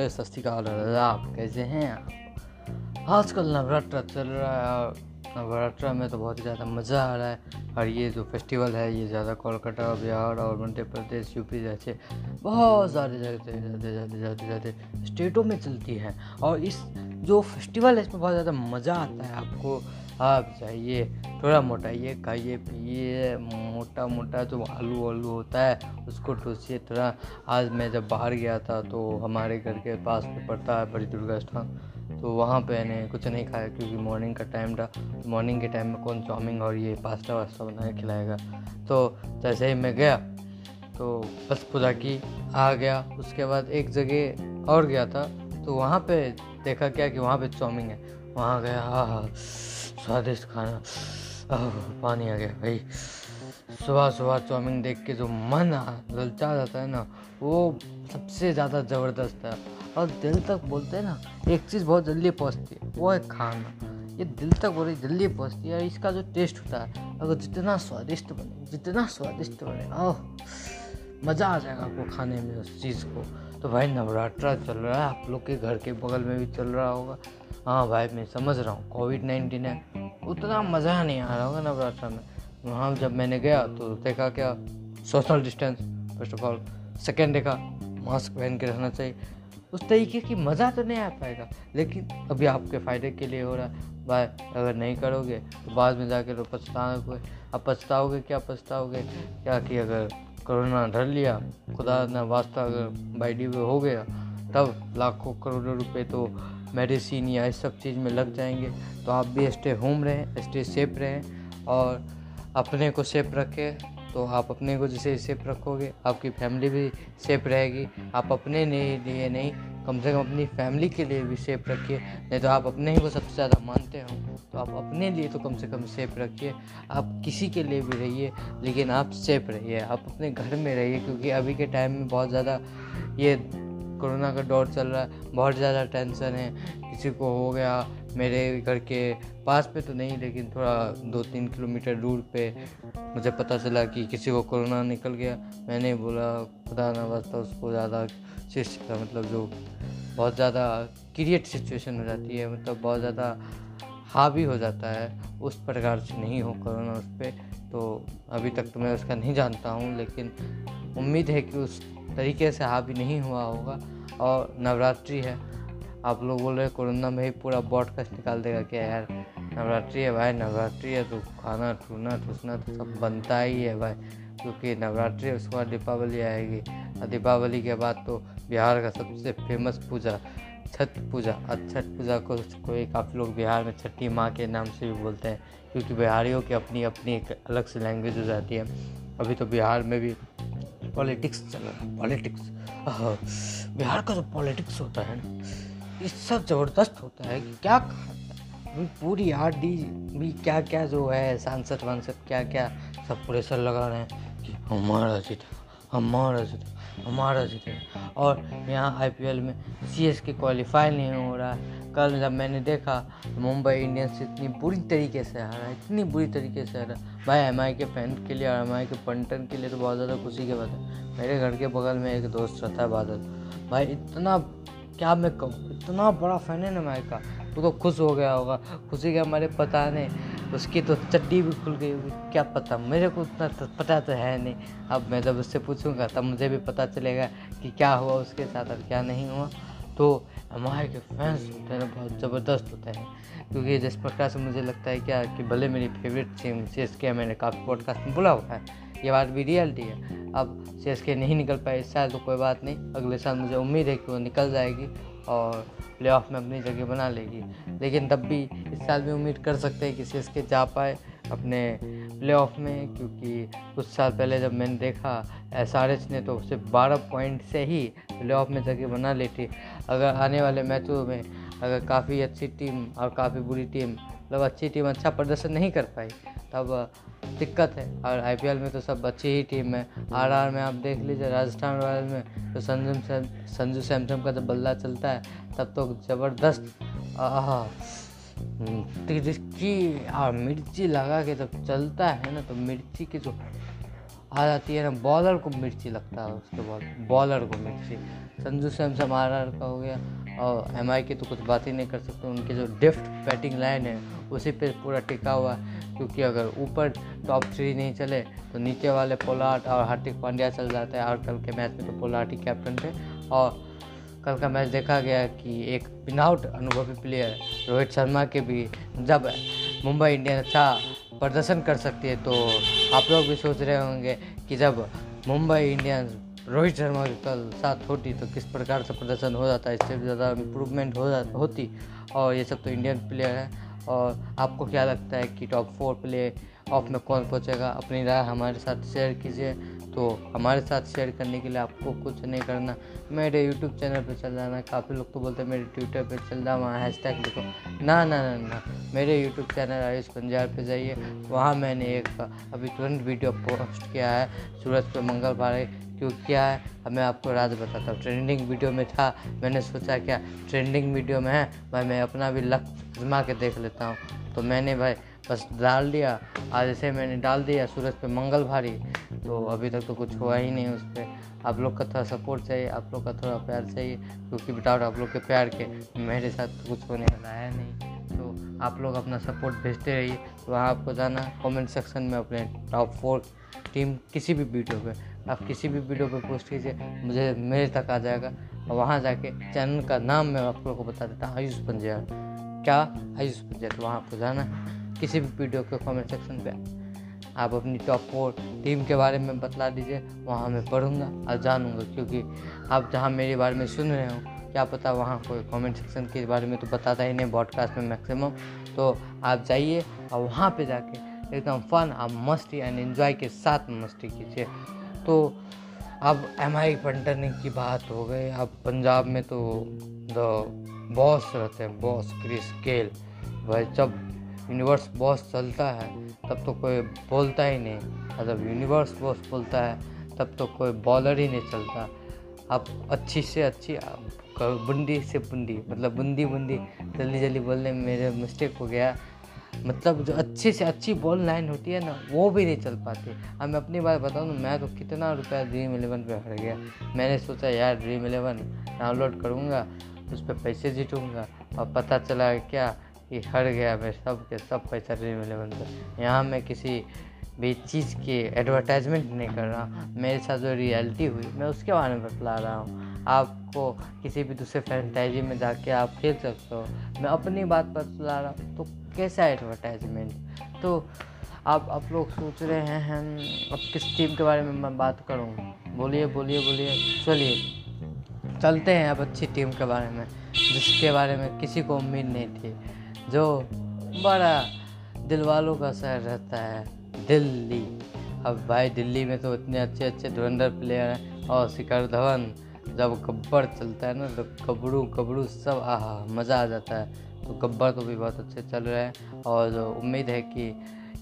नमस्ते सत आप कैसे हैं आप? आजकल नवरात्र चल रहा है और नवरात्रा में तो बहुत ही ज़्यादा मज़ा आ रहा है। और ये जो फेस्टिवल है, ये ज़्यादा कोलकाता, बिहार और मध्य प्रदेश यूपी जैसे बहुत सारे जगह ज़्यादा ज़्यादा ज़्यादा स्टेटों में चलती है। और इस जो फेस्टिवल है, इसमें बहुत ज़्यादा मज़ा आता है आपको। आप चाहिए थोड़ा मोटा ये खाइए, पिए, मोटा मोटा जो आलू वालू होता है, उसको ठूसिए थोड़ा आज मैं जब बाहर गया था तो हमारे घर के पास में पड़ता है बड़ी दुर्गा स्थान तो वहाँ पे मैंने कुछ नहीं खाया क्योंकि मॉर्निंग का टाइम था। मॉर्निंग के टाइम में कौन चाउमिन और ये पास्ता वास्ता बना के खिलाएगा? तो जैसे ही मैं गया तो बस पूजा की आ गया। उसके बाद एक जगह और गया था तो वहाँ पे देखा क्या कि वहाँ पे चाउमिन है। वहाँ गया। हाँ हाँ स्वादिष्ट खाना। पानी आ गया भाई। सुबह सुबह चाउमीन देख के जो मन ललचा जाता है ना, वो सबसे ज़्यादा ज़बरदस्त है। और दिल तक बोलते हैं ना, एक चीज़ बहुत जल्दी पहुँचती है, वो है खाना। ये दिल तक बहुत जल्दी पहुँचती है इसका जो टेस्ट होता है, अगर जितना स्वादिष्ट बने, जितना स्वादिष्ट बने, ओह, मज़ा आ जाएगा आपको खाने में उस चीज़ को। तो भाई नवरात्रा चल रहा है, आप लोग के घर के बगल में भी चल रहा होगा। हाँ भाई, मैं समझ रहा हूँ कोविड नाइन्टीन है उतना मज़ा नहीं आ रहा होगा नवरात्र में। वहाँ जब मैंने गया तो देखा क्या, social distance first of all second देखा मास्क पहन के रहना चाहिए। उस तरीके की मज़ा तो नहीं आ पाएगा, लेकिन अभी आपके फ़ायदे के लिए हो रहा है। भाई, अगर नहीं करोगे तो बाद में जाके तो पछताओगे। अब पछताओगे, क्या पछताओगे? क्या कि अगर कोरोना डर लिया, खुदा ना वास्ता अगर बाई डी हो गया, तब लाखों करोड़ों रुपए तो मेडिसिन या इस सब चीज़ में लग जाएँगे। तो आप भी स्टे होम रहें स्टे सेफ़ रहें और अपने को सेफ़ रखें। तो आप अपने को जैसे सेफ़ रखोगे, आपकी फैमिली भी सेफ़ रहेगी। आप अपने लिए नहीं, कम से कम अपनी फैमिली के लिए भी सेफ़ रखिए। नहीं तो आप अपने ही को सबसे ज़्यादा मानते हो। तो आप अपने लिए तो कम से कम सेफ़ रखिए। आप किसी के लिए भी रहिए, लेकिन आप सेफ़ रहिए। आप अपने घर में रहिए, क्योंकि अभी के टाइम में बहुत ज़्यादा ये कोरोना का दौर चल रहा है, बहुत ज़्यादा टेंशन है। किसी को हो गया, मेरे घर के पास पे तो नहीं, लेकिन थोड़ा दो तीन किलोमीटर दूर पे मुझे पता चला कि किसी को कोरोना निकल गया। मैंने बोला, खुदा ना वास्ता उसको ज़्यादा मतलब जो बहुत ज़्यादा क्रिएट सिचुएशन हो जाती है मतलब बहुत ज़्यादा हावी हो जाता है, उस प्रकार से नहीं हो कोरोना उस पर तो अभी तक तो मैं उसका नहीं जानता हूँ, लेकिन उम्मीद है कि उस तरीके से हावी नहीं हुआ होगा और नवरात्रि है। आप लोग बोल रहे कोरोना में ही पूरा बॉडकास्ट निकाल देगा क्या यार? नवरात्रि है भाई, नवरात्रि है तो खाना ठूना ठूसना तो सब बनता ही है भाई। क्योंकि नवरात्रि उसके बाद दीपावली आएगी। और दीपावली के बाद तो बिहार का सबसे फ़ेमस पूजा, छठ पूजा। और छठ पूजा को कोई काफ़ी लोग बिहार में छठी माँ के नाम से भी बोलते हैं। क्योंकि बिहारियों की अपनी अपनी एक अलग से लैंग्वेज हो जाती है। अभी तो बिहार में भी पॉलिटिक्स चल रहा है पॉलिटिक्स बिहार का जो पॉलिटिक्स होता है ना, ये सब ज़बरदस्त होता है कि क्या पूरी आर डी भी क्या क्या जो है सांसद वांसद क्या क्या सब प्रेशर लगा रहे हैं कि हमारा जीत हमारा जीत हमारा जीते और यहाँ आईपीएल में सीएसके क्वालिफाई नहीं हो रहा कल जब मैंने देखा, मुंबई इंडियंस इतनी बुरी तरीके से हारा, इतनी बुरी तरीके से हारा। भाई एमआई के फ़ैन के लिए और एम के पंटन के लिए तो बहुत ज़्यादा खुशी की बात है। मेरे घर के बगल में एक दोस्त रहता है बादल। भाई, इतना, क्या मैं कहूँ, इतना बड़ा फ़ैन है ना एम का। वो तो खुश हो गया होगा। खुशी के हमारे पता नहीं। उसकी तो चड्डी भी खुल गई होगी, क्या पता? मेरे को उतना तो पता तो है नहीं। अब मैं जब उससे पूछूँगा, तब मुझे भी पता चलेगा कि क्या हुआ उसके साथ और क्या नहीं हुआ। तो हमारे के फैंस होते हैं बहुत ज़बरदस्त होते हैं। क्योंकि जिस प्रकार से मुझे लगता है क्या, कि भले मेरी फेवरेट टीम सी एस के मैंने काफ़ी पॉडकास्ट में बोला हुआ है, ये बात भी रियलिटी है। अब सी एस के नहीं निकल पाए इस साल तो कोई बात नहीं, अगले साल मुझे उम्मीद है कि वो निकल जाएगी। और प्ले में अपनी जगह बना लेगी। लेकिन तब भी इस साल भी उम्मीद कर सकते हैं कि सी के जा पाए अपने प्ले में, क्योंकि कुछ साल पहले जब मैंने देखा एस आर एच ने तो सिर्फ़ बारह पॉइंट से ही प्ले में जगह बना ली थी। अगर आने वाले मैचों में अगर काफ़ी अच्छी टीम और काफ़ी बुरी टीम मतलब अच्छी टीम अच्छा प्रदर्शन नहीं कर पाई, तब दिक्कत है। और आईपीएल में तो सब अच्छी ही टीम है। आर आर में आप देख लीजिए, राजस्थान रॉयल में तो संजू संजू सैमसंग का जब बल्ला चलता है, तब तो ज़बरदस्त तिरकी और मिर्ची लगा के जब चलता है ना तो मिर्ची की जो आ जाती है ना, बॉलर को मिर्ची लगता है उसके बॉल बॉलर को मिर्ची। संजू सैमसन आर आर का हो गया। और एम आई की तो कुछ बात ही नहीं कर सकते, उनके जो डिफ्ट बैटिंग लाइन है उसी पे पूरा टिका हुआ, क्योंकि अगर ऊपर टॉप थ्री नहीं चले तो नीचे वाले पोलाट और हार्दिक पांड्या चल जाते हैं, और कल के मैच में तो पोलाट ही कैप्टन थे। और कल का मैच देखा गया कि एक विनाउट अनुभवी प्लेयर रोहित शर्मा के भी, जब मुंबई इंडियंस अच्छा प्रदर्शन कर सकती है तो आप लोग भी सोच रहे होंगे कि जब मुंबई इंडियंस रोहित शर्मा की कल साथ होती तो किस प्रकार से प्रदर्शन हो जाता है इससे भी ज़्यादा इम्प्रूवमेंट हो जा, होती। और ये सब तो इंडियन प्लेयर है। और आपको क्या लगता है कि टॉप फोर प्ले ऑफ़ में कौन पहुंचेगा? अपनी राय हमारे साथ शेयर कीजिए। तो हमारे साथ शेयर करने के लिए आपको कुछ नहीं करना। मेरे यूट्यूब चैनल पर चल जाना। काफ़ी लोग तो बोलते हैं, मेरे ट्विटर पर चल जाओ वहाँ हैश टैग लिखो ना ना ना ना। मेरे यूट्यूब चैनल आयुष पंजाब पे जाइए। वहाँ मैंने एक अभी तुरंत वीडियो पोस्ट किया है, सूरज पे मंगल भारे क्यों क्या है? अब मैं आपको राज बताता हूँ। ट्रेंडिंग वीडियो में था, मैंने सोचा क्या ट्रेंडिंग वीडियो में है, भाई मैं अपना भी लक आजमा के देख लेता हूँ। तो मैंने भाई बस डाल दिया। आज ऐसे मैंने डाल दिया, सूरज पे मंगल भारी। तो अभी तक तो कुछ हुआ ही नहीं उस पर आप लोग का थोड़ा सपोर्ट चाहिए, आप लोग का थोड़ा प्यार चाहिए, क्योंकि विदाउट आप लोग के प्यार के, मेरे साथ तो कुछ होने वाला है नहीं। तो आप लोग अपना सपोर्ट भेजते रहिए। तो वहाँ आपको जाना कमेंट सेक्शन में अपने टॉप फोर टीम किसी भी वीडियो पे। आप किसी भी वीडियो पे पोस्ट कीजिए, मुझे, मेरे तक आ जाएगा। और वहाँ जाके चैनल का नाम मैं आप लोग को बता देता हूँ, आयुष पंजाब क्या? आयुष पंजाब तो वहाँ आपको जाना। किसी भी वीडियो के कमेंट सेक्शन पे। आप अपनी टॉप फोर टीम के बारे में बतला दीजिए, वहाँ मैं पढ़ूँगा और जानूँगा, क्योंकि आप जहाँ मेरे बारे में सुन रहे हो, क्या पता वहाँ कोई कमेंट सेक्शन के बारे में तो बताता ही नहीं ब्रॉडकास्ट में मैक्सिमम तो आप जाइए और वहाँ पे जाके एकदम फन आप मस्ती एंड एंजॉय के साथ मस्ती कीजिए। तो अब एम आई पंटनिंग की बात हो गई। अब पंजाब में तो द बॉस रहते हैं बॉस क्रिस गेल भाई, जब यूनिवर्स बॉस चलता है, तब तो कोई बोलता ही नहीं। और जब यूनिवर्स बॉस बोलता है, तब तो कोई बॉलर ही नहीं चलता। अब अच्छी से अच्छी बुंदी से बुंदी मतलब बुंदी बुंदी, जल्दी जल्दी बोलने में मेरे मिस्टेक हो गया। मतलब जो अच्छी से अच्छी बॉल लाइन होती है ना, वो भी नहीं चल पाती। अब मैं अपनी बात बताऊँ मैं तो कितना रुपया ड्रीम इलेवन पे हर गया। मैंने सोचा, यार ड्रीम इलेवन डाउनलोड करूँगा, उस पर पैसे जीतूँगा और पता चला क्या कि हर गया मैं सब के सब पैसा इलेवन पर यहाँ मैं किसी भी चीज़ की एडवर्टाइजमेंट नहीं कर रहा। मेरे साथ जो रियलिटी हुई, मैं उसके बारे में बतला रहा हूँ। आपको किसी भी दूसरे फ्रेंचाइजी में जाके आप खेल सकते हो। मैं अपनी बात बतला रहा हूँ तो कैसा एडवर्टाइजमेंट तो अब आप लोग सोच रहे हैं, हम अब किस टीम के बारे में मैं बात करूँ? बोलिए बोलिए बोलिए। चलिए, चलते हैं अब अच्छी टीम के बारे में, जिसके बारे में किसी को उम्मीद नहीं थी। जो बड़ा दिल वालों का शहर रहता है, दिल्ली। अब भाई, दिल्ली में तो इतने अच्छे अच्छे धुरंधर प्लेयर हैं और शिखर धवन, जब गब्बर चलता है ना तो गबड़ू गबड़ू सब, आह, मज़ा आ जाता है। तो गब्बर तो भी बहुत अच्छे चल रहे हैं और उम्मीद है कि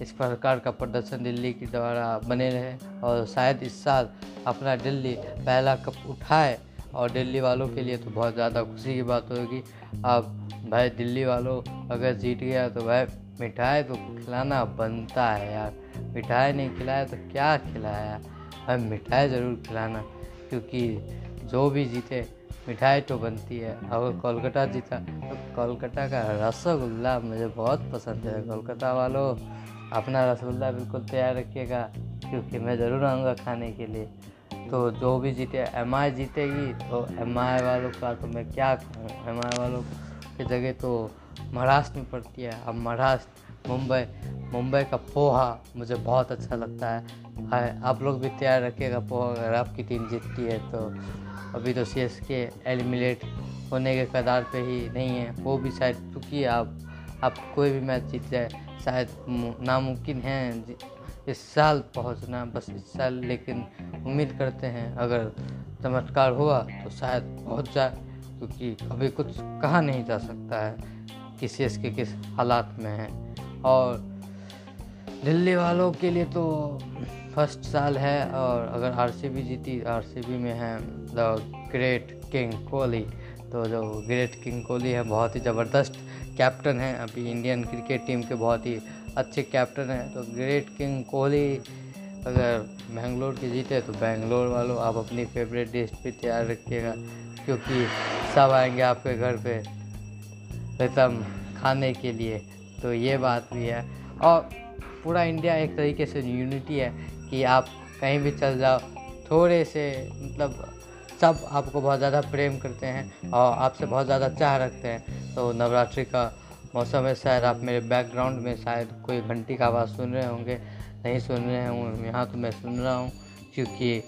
इस प्रकार का प्रदर्शन दिल्ली के द्वारा बने रहे और शायद इस साल अपना दिल्ली पहला कप उठाए और दिल्ली वालों के लिए तो बहुत ज़्यादा खुशी की बात होगी। अब भाई दिल्ली वालों अगर जीत गया तो भाई मिठाई तो खिलाना बनता है यार। मिठाई नहीं खिलाया तो क्या खिलाया? भाई मिठाई ज़रूर खिलाना, क्योंकि जो भी जीते, मिठाई तो बनती है। अगर कोलकाता जीता तो कोलकाता का रसगुल्ला मुझे बहुत पसंद है। कोलकाता वालों, अपना रसगुल्ला बिल्कुल तैयार रखिएगा, क्योंकि मैं ज़रूर आऊँगा खाने के लिए। तो जो भी जीते एम आई जीतेगी तो एम आई वालों का तो मैं क्या कहूँ? एम आई वालों की जगह तो महाराष्ट्र में पड़ती है। अब महाराष्ट्र, मुंबई मुंबई का पोहा मुझे बहुत अच्छा लगता है। आप लोग भी तैयार रखिएगा पोहा, अगर आपकी टीम जीतती है तो। अभी तो सी एस के एलिमिनेट होने के कदार पे ही नहीं है। वो भी शायद चूँकि आप आप कोई भी मैच जीत जाए, शायद नामुमकिन है इस साल पहुँचना, बस इस साल, लेकिन उम्मीद करते हैं अगर चमत्कार हुआ तो शायद पहुँच जाए। क्योंकि अभी कुछ कहा नहीं जा सकता है कि एस के किस हालात में है। और दिल्ली वालों के लिए तो फ़र्स्ट साल है और अगर आरसीबी जीती आरसीबी में है द ग्रेट किंग कोहली। तो जो ग्रेट किंग कोहली है, बहुत ही ज़बरदस्त कैप्टन है। अभी इंडियन क्रिकेट टीम के बहुत ही अच्छे कैप्टन हैं। तो ग्रेट किंग कोहली अगर बेंगलोर के जीते तो बेंगलोर वालों, आप अपनी फेवरेट डिश भी तैयार रखिएगा। क्योंकि सब आएँगे आपके घर पे एकदम खाने के लिए। तो ये बात भी है। और पूरा इंडिया एक तरीके से यूनिटी है कि आप कहीं भी चल जाओ, थोड़े से मतलब सब आपको बहुत ज़्यादा प्रेम करते हैं और आपसे बहुत ज़्यादा चाह रखते हैं। तो नवरात्रि का मौसम है, शायद आप मेरे बैकग्राउंड में शायद कोई घंटी का आवाज़ सुन रहे होंगे। नहीं सुन रहे होंगे यहाँ तो मैं सुन रहा हूँ, क्योंकि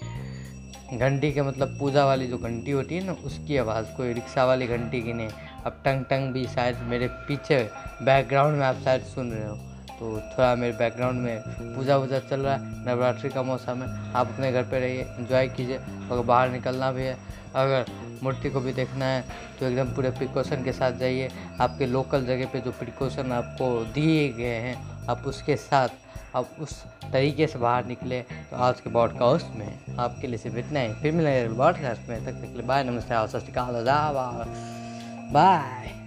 घंटी के मतलब पूजा वाली जो घंटी होती है ना, उसकी आवाज़, कोई रिक्शा वाली घंटी की नहीं। अब टंग टंग भी शायद मेरे पीछे बैकग्राउंड में आप शायद सुन रहे हो। तो थोड़ा मेरे बैकग्राउंड में पूजा वूजा चल रहा है, नवरात्रि का मौसम है। आप अपने घर पे रहिए इन्जॉय कीजिए अगर बाहर निकलना भी है। अगर मूर्ति को भी देखना है तो एकदम पूरे प्रिकॉशन के साथ जाइए। आपके लोकल जगह पे जो प्रिकॉशन आपको दिए गए हैं, आप उसके साथ आप उस तरीके से बाहर निकले तो आज के का में आपके लिए सिर्फ़ इतना ही। फिर मिलेंगे बॉडकास्ट में। तक तक बाय, नमस्ते सत बाय।